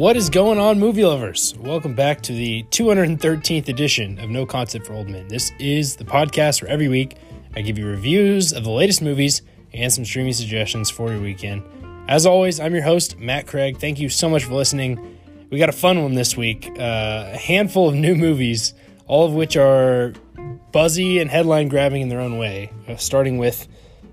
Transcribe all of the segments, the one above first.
What is going on, movie lovers? Welcome back to the 213th edition of No Concept for Old Men. This is the podcast where every week I give you reviews of the latest movies and some streaming suggestions for your weekend. As always, I'm your host, Matt Craig. Thank you so much for listening. We got a fun one this week uh, a handful of new movies, all of which are buzzy and headline grabbing in their own way, uh, starting with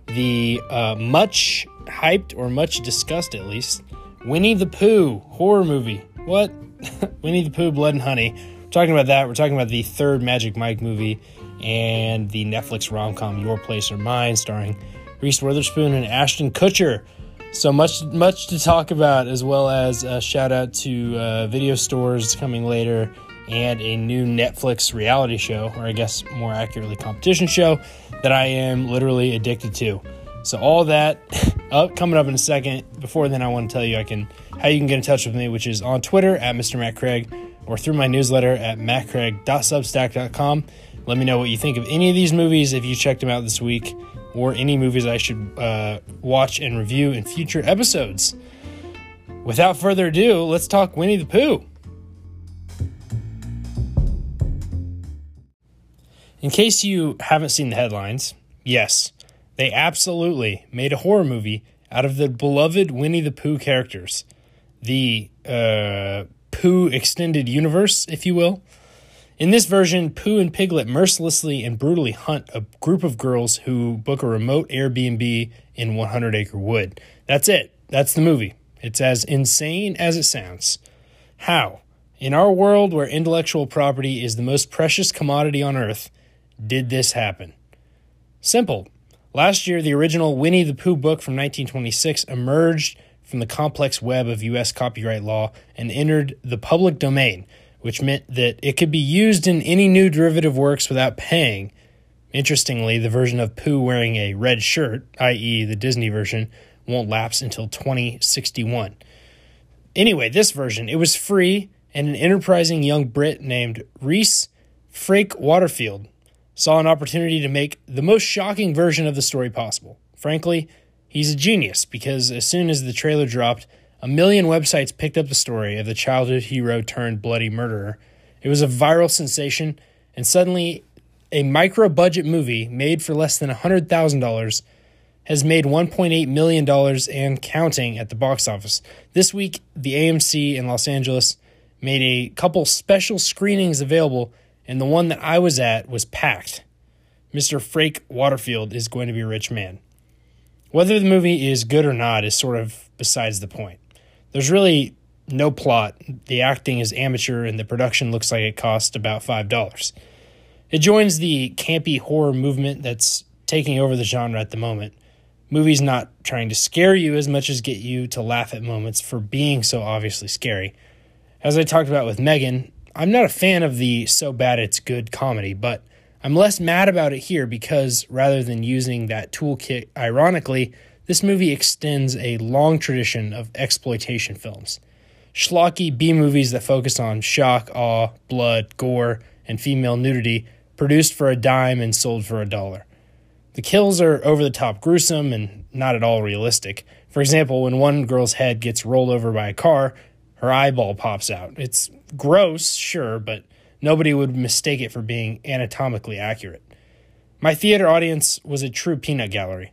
the uh, much hyped or much discussed at least Winnie the Pooh horror movie. What? Winnie the Pooh, Blood and Honey. We're talking about that. We're talking about the third Magic Mike movie and the Netflix rom com Your Place or Mine, starring Reese Witherspoon and Ashton Kutcher. So much, much to talk about, as well as a shout out to uh, video stores coming later and a new Netflix reality show, or I guess more accurately, competition show that I am literally addicted to. So all that up coming up in a second. Before then, I want to tell you I can how you can get in touch with me, which is on Twitter at Mr. Matt Craig or through my newsletter at mattcraig.substack.com. Let me know what you think of any of these movies if you checked them out this week, or any movies I should uh, watch and review in future episodes. Without further ado, let's talk Winnie the Pooh. In case you haven't seen the headlines, yes, they absolutely made a horror movie out of the beloved Winnie the Pooh characters, the uh, Pooh extended universe, if you will. In this version, Pooh and Piglet mercilessly and brutally hunt a group of girls who book a remote Airbnb in 100 Acre Wood. That's it. That's the movie. It's as insane as it sounds. How? In our world where intellectual property is the most precious commodity on earth, did this happen? Simple. Last year, the original Winnie the Pooh book from 1926 emerged from the complex web of U.S. copyright law and entered the public domain, which meant that it could be used in any new derivative works without paying. Interestingly, the version of Pooh wearing a red shirt, i.e., the Disney version, won't lapse until 2061. Anyway, this version, it was free, and an enterprising young Brit named Rhys Frake Waterfield saw an opportunity to make the most shocking version of the story possible. Frankly, he's a genius because as soon as the trailer dropped, a million websites picked up the story of the childhood hero turned bloody murderer. It was a viral sensation, and suddenly, a micro budget movie made for less than $100,000 has made $1.8 million and counting at the box office. This week, the AMC in Los Angeles made a couple special screenings available and the one that I was at was packed. Mr. Frake Waterfield is going to be a rich man. Whether the movie is good or not is sort of besides the point. There's really no plot. The acting is amateur, and the production looks like it cost about $5. It joins the campy horror movement that's taking over the genre at the moment. Movies not trying to scare you as much as get you to laugh at moments for being so obviously scary. As I talked about with Megan, I'm not a fan of the so bad it's good comedy, but I'm less mad about it here because rather than using that toolkit ironically, this movie extends a long tradition of exploitation films. Schlocky B movies that focus on shock, awe, blood, gore, and female nudity, produced for a dime and sold for a dollar. The kills are over the top gruesome and not at all realistic. For example, when one girl's head gets rolled over by a car, her eyeball pops out. It's gross, sure, but nobody would mistake it for being anatomically accurate. My theater audience was a true peanut gallery,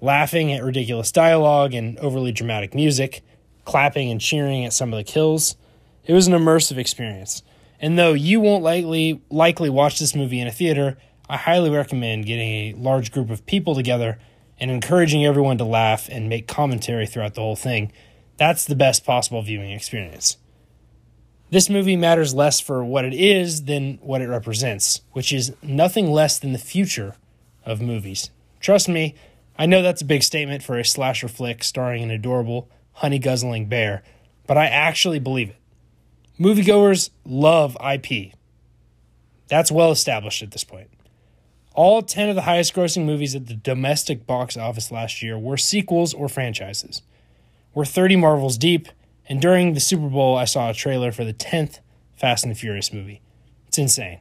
laughing at ridiculous dialogue and overly dramatic music, clapping and cheering at some of the kills. It was an immersive experience. And though you won't likely likely watch this movie in a theater, I highly recommend getting a large group of people together and encouraging everyone to laugh and make commentary throughout the whole thing. That's the best possible viewing experience. This movie matters less for what it is than what it represents, which is nothing less than the future of movies. Trust me, I know that's a big statement for a slasher flick starring an adorable, honey guzzling bear, but I actually believe it. Moviegoers love IP. That's well established at this point. All 10 of the highest grossing movies at the domestic box office last year were sequels or franchises. We're 30 Marvels deep, and during the Super Bowl, I saw a trailer for the 10th Fast and Furious movie. It's insane.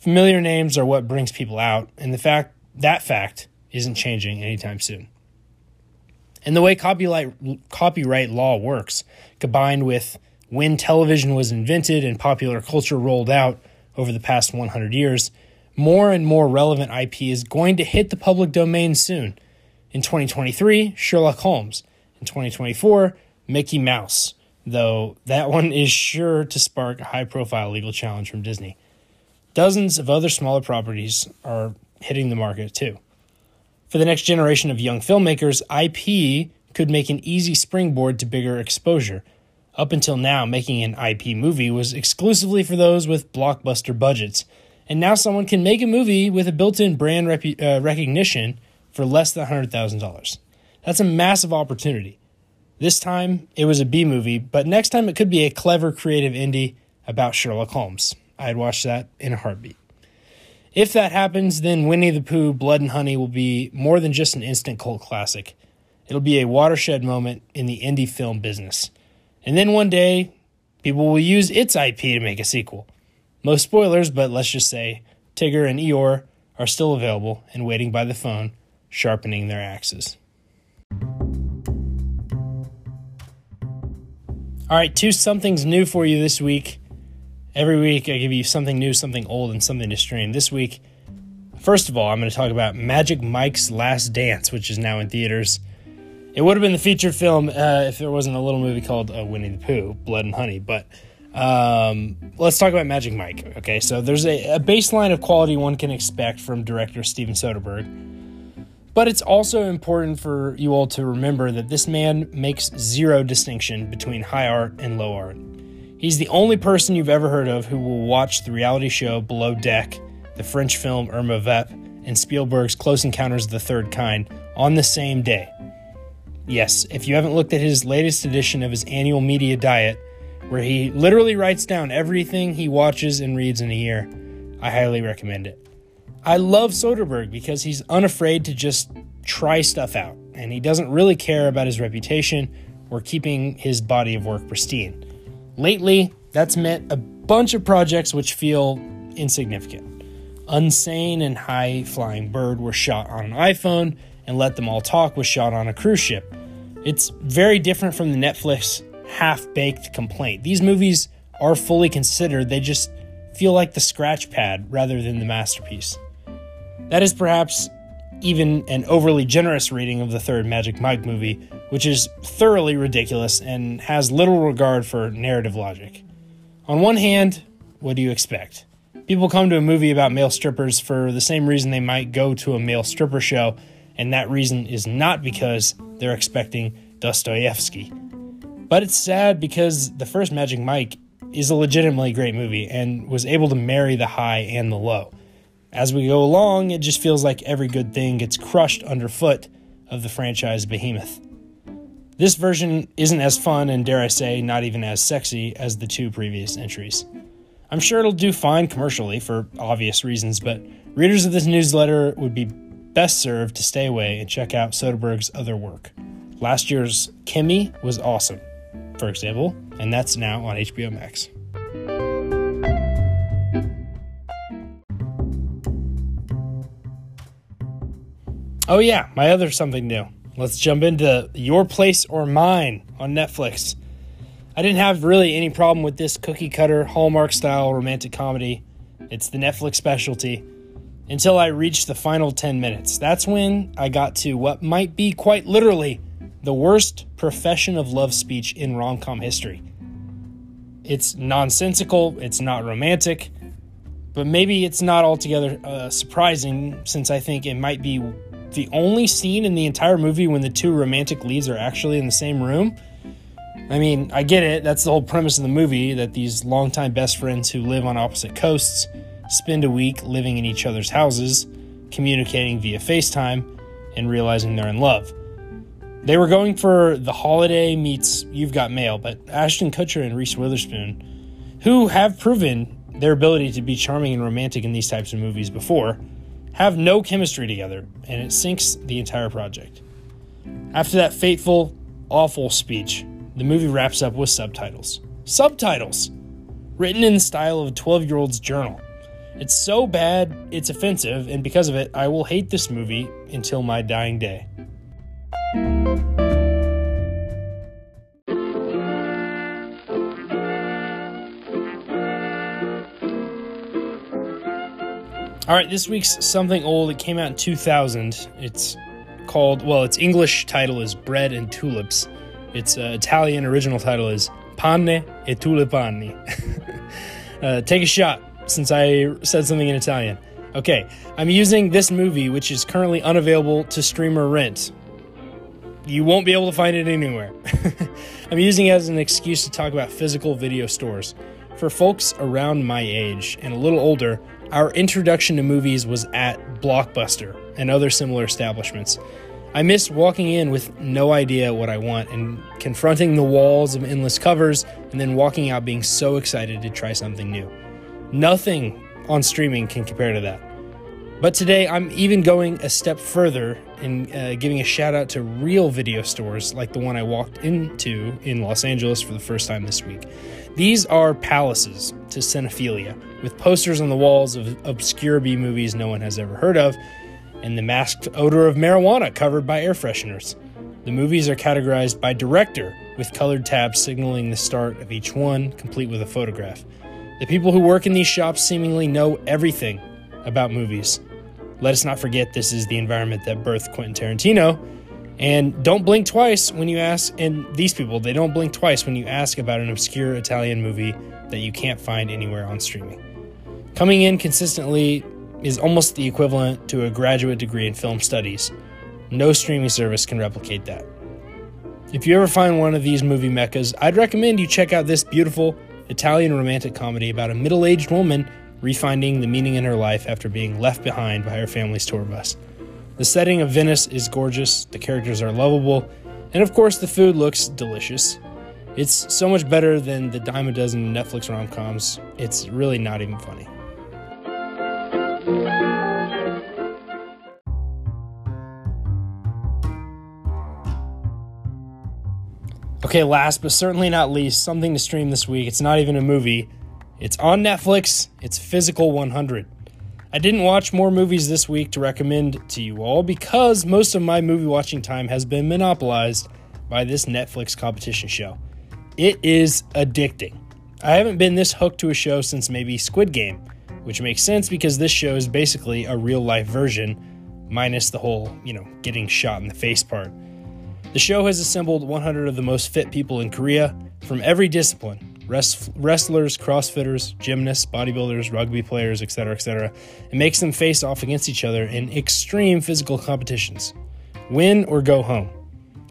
Familiar names are what brings people out, and the fact that fact isn't changing anytime soon. And the way copyright copyright law works, combined with when television was invented and popular culture rolled out over the past 100 years, more and more relevant IP is going to hit the public domain soon. In 2023, Sherlock Holmes. In 2024, Mickey Mouse, though that one is sure to spark a high profile legal challenge from Disney. Dozens of other smaller properties are hitting the market too. For the next generation of young filmmakers, IP could make an easy springboard to bigger exposure. Up until now, making an IP movie was exclusively for those with blockbuster budgets, and now someone can make a movie with a built in brand uh, recognition for less than $100,000. That's a massive opportunity. This time, it was a B movie, but next time it could be a clever creative indie about Sherlock Holmes. I'd watch that in a heartbeat. If that happens, then Winnie the Pooh Blood and Honey will be more than just an instant cult classic. It'll be a watershed moment in the indie film business. And then one day, people will use its IP to make a sequel. Most spoilers, but let's just say Tigger and Eeyore are still available and waiting by the phone, sharpening their axes. All right, two somethings new for you this week. Every week, I give you something new, something old, and something to stream. This week, first of all, I'm going to talk about Magic Mike's Last Dance, which is now in theaters. It would have been the feature film uh, if there wasn't a little movie called uh, Winnie the Pooh, Blood and Honey. But um, let's talk about Magic Mike. Okay, so there's a, a baseline of quality one can expect from director Steven Soderbergh. But it's also important for you all to remember that this man makes zero distinction between high art and low art. He's the only person you've ever heard of who will watch the reality show Below Deck, the French film Irma Vep, and Spielberg's Close Encounters of the Third Kind on the same day. Yes, if you haven't looked at his latest edition of his annual media diet, where he literally writes down everything he watches and reads in a year, I highly recommend it. I love Soderbergh because he's unafraid to just try stuff out, and he doesn't really care about his reputation or keeping his body of work pristine. Lately, that's meant a bunch of projects which feel insignificant. Unsane and High Flying Bird were shot on an iPhone, and Let Them All Talk was shot on a cruise ship. It's very different from the Netflix half baked complaint. These movies are fully considered, they just feel like the scratch pad rather than the masterpiece. That is perhaps even an overly generous reading of the third Magic Mike movie, which is thoroughly ridiculous and has little regard for narrative logic. On one hand, what do you expect? People come to a movie about male strippers for the same reason they might go to a male stripper show, and that reason is not because they're expecting Dostoevsky. But it's sad because the first Magic Mike is a legitimately great movie and was able to marry the high and the low. As we go along, it just feels like every good thing gets crushed underfoot of the franchise behemoth. This version isn't as fun and, dare I say, not even as sexy as the two previous entries. I'm sure it'll do fine commercially for obvious reasons, but readers of this newsletter would be best served to stay away and check out Soderbergh's other work. Last year's Kimi was awesome, for example, and that's now on HBO Max. Oh, yeah, my other something new. Let's jump into Your Place or Mine on Netflix. I didn't have really any problem with this cookie cutter Hallmark style romantic comedy. It's the Netflix specialty. Until I reached the final 10 minutes. That's when I got to what might be quite literally the worst profession of love speech in rom com history. It's nonsensical, it's not romantic, but maybe it's not altogether uh, surprising since I think it might be the only scene in the entire movie when the two romantic leads are actually in the same room. I mean, I get it. That's the whole premise of the movie that these longtime best friends who live on opposite coasts spend a week living in each other's houses, communicating via FaceTime, and realizing they're in love. They were going for the holiday meets You've Got Mail, but Ashton Kutcher and Reese Witherspoon, who have proven their ability to be charming and romantic in these types of movies before, have no chemistry together, and it sinks the entire project. After that fateful, awful speech, the movie wraps up with subtitles. Subtitles! Written in the style of a 12 year old's journal. It's so bad, it's offensive, and because of it, I will hate this movie until my dying day. All right, this week's something old. It came out in 2000. It's called, well, its English title is Bread and Tulips. Its uh, Italian original title is Pane e Tulipani. uh, take a shot since I said something in Italian. Okay, I'm using this movie, which is currently unavailable to stream or rent. You won't be able to find it anywhere. I'm using it as an excuse to talk about physical video stores. For folks around my age and a little older, our introduction to movies was at Blockbuster and other similar establishments. I miss walking in with no idea what I want and confronting the walls of endless covers and then walking out being so excited to try something new. Nothing on streaming can compare to that. But today, I'm even going a step further in uh, giving a shout out to real video stores like the one I walked into in Los Angeles for the first time this week. These are palaces to cinephilia, with posters on the walls of obscure B movies no one has ever heard of, and the masked odor of marijuana covered by air fresheners. The movies are categorized by director, with colored tabs signaling the start of each one, complete with a photograph. The people who work in these shops seemingly know everything about movies. Let us not forget this is the environment that birthed Quentin Tarantino. And don't blink twice when you ask, and these people, they don't blink twice when you ask about an obscure Italian movie that you can't find anywhere on streaming. Coming in consistently is almost the equivalent to a graduate degree in film studies. No streaming service can replicate that. If you ever find one of these movie meccas, I'd recommend you check out this beautiful Italian romantic comedy about a middle aged woman refinding the meaning in her life after being left behind by her family's tour bus. The setting of Venice is gorgeous, the characters are lovable, and of course, the food looks delicious. It's so much better than the dime a dozen Netflix rom coms, it's really not even funny. Okay, last but certainly not least, something to stream this week. It's not even a movie. It's on Netflix. It's Physical 100. I didn't watch more movies this week to recommend to you all because most of my movie watching time has been monopolized by this Netflix competition show. It is addicting. I haven't been this hooked to a show since maybe Squid Game, which makes sense because this show is basically a real life version, minus the whole, you know, getting shot in the face part. The show has assembled 100 of the most fit people in Korea from every discipline wrestlers, crossfitters, gymnasts, bodybuilders, rugby players, etc., etc., and makes them face off against each other in extreme physical competitions. Win or go home.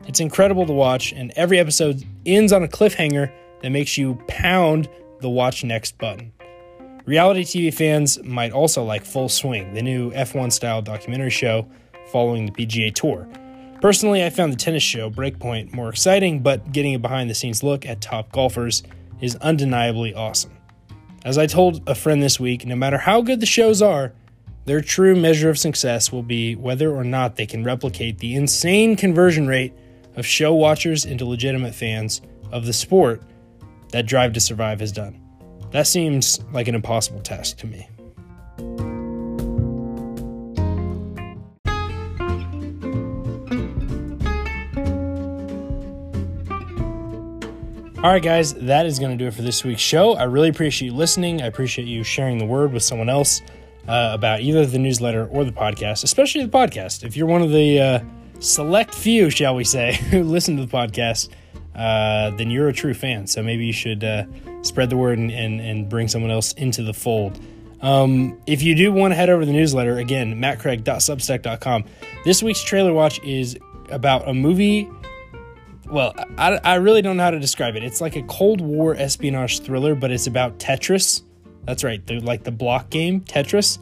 It's incredible to watch, and every episode ends on a cliffhanger that makes you pound the watch next button. Reality TV fans might also like Full Swing, the new F1 style documentary show following the PGA Tour. Personally, I found the tennis show Breakpoint more exciting, but getting a behind the scenes look at top golfers is undeniably awesome. As I told a friend this week, no matter how good the shows are, their true measure of success will be whether or not they can replicate the insane conversion rate of show watchers into legitimate fans of the sport that Drive to Survive has done. That seems like an impossible task to me. All right, guys, that is going to do it for this week's show. I really appreciate you listening. I appreciate you sharing the word with someone else uh, about either the newsletter or the podcast, especially the podcast. If you're one of the uh, select few, shall we say, who listen to the podcast, uh, then you're a true fan. So maybe you should uh, spread the word and, and, and, bring someone else into the fold. Um, if you do want to head over to the newsletter, again, mattcraig.substack.com. This week's trailer watch is about a movie well, I, I really don't know how to describe it. It's like a Cold War espionage thriller, but it's about Tetris. That's right, the, like the block game Tetris.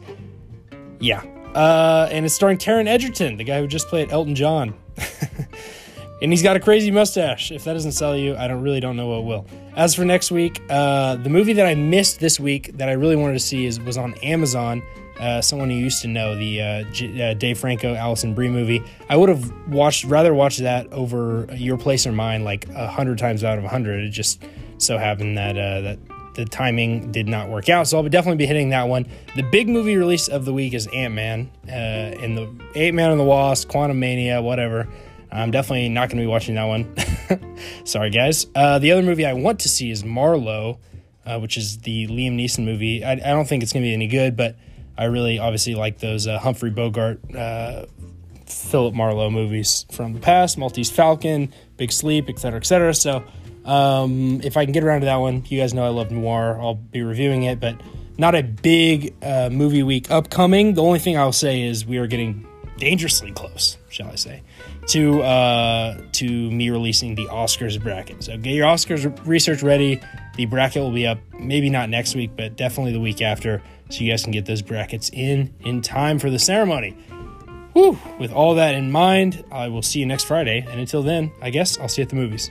Yeah, uh, and it's starring Taron Egerton, the guy who just played Elton John. and he's got a crazy mustache. If that doesn't sell you, I don't really don't know what will. As for next week, uh, the movie that I missed this week that I really wanted to see is was on Amazon uh, someone who used to know the uh, uh, Dave Franco, Alison Brie movie. I would have watched rather watched that over Your Place or Mine like a hundred times out of a hundred. It just so happened that uh, that the timing did not work out. So I'll definitely be hitting that one. The big movie release of the week is Ant Man uh, and the Ant Man and the Wasp, Quantumania, whatever. I'm definitely not going to be watching that one. Sorry, guys. Uh, the other movie I want to see is Marlowe, uh, which is the Liam Neeson movie. I, I don't think it's going to be any good, but I really obviously like those uh, Humphrey Bogart, uh, Philip Marlowe movies from the past, Maltese Falcon, Big Sleep, etc., etc. So um, if I can get around to that one, you guys know I love noir. I'll be reviewing it, but not a big uh, movie week upcoming. The only thing I'll say is we are getting dangerously close, shall I say, to uh, to me releasing the Oscars bracket. So get your Oscars research ready. The bracket will be up maybe not next week, but definitely the week after, so you guys can get those brackets in in time for the ceremony. Whew. With all that in mind, I will see you next Friday, and until then, I guess I'll see you at the movies.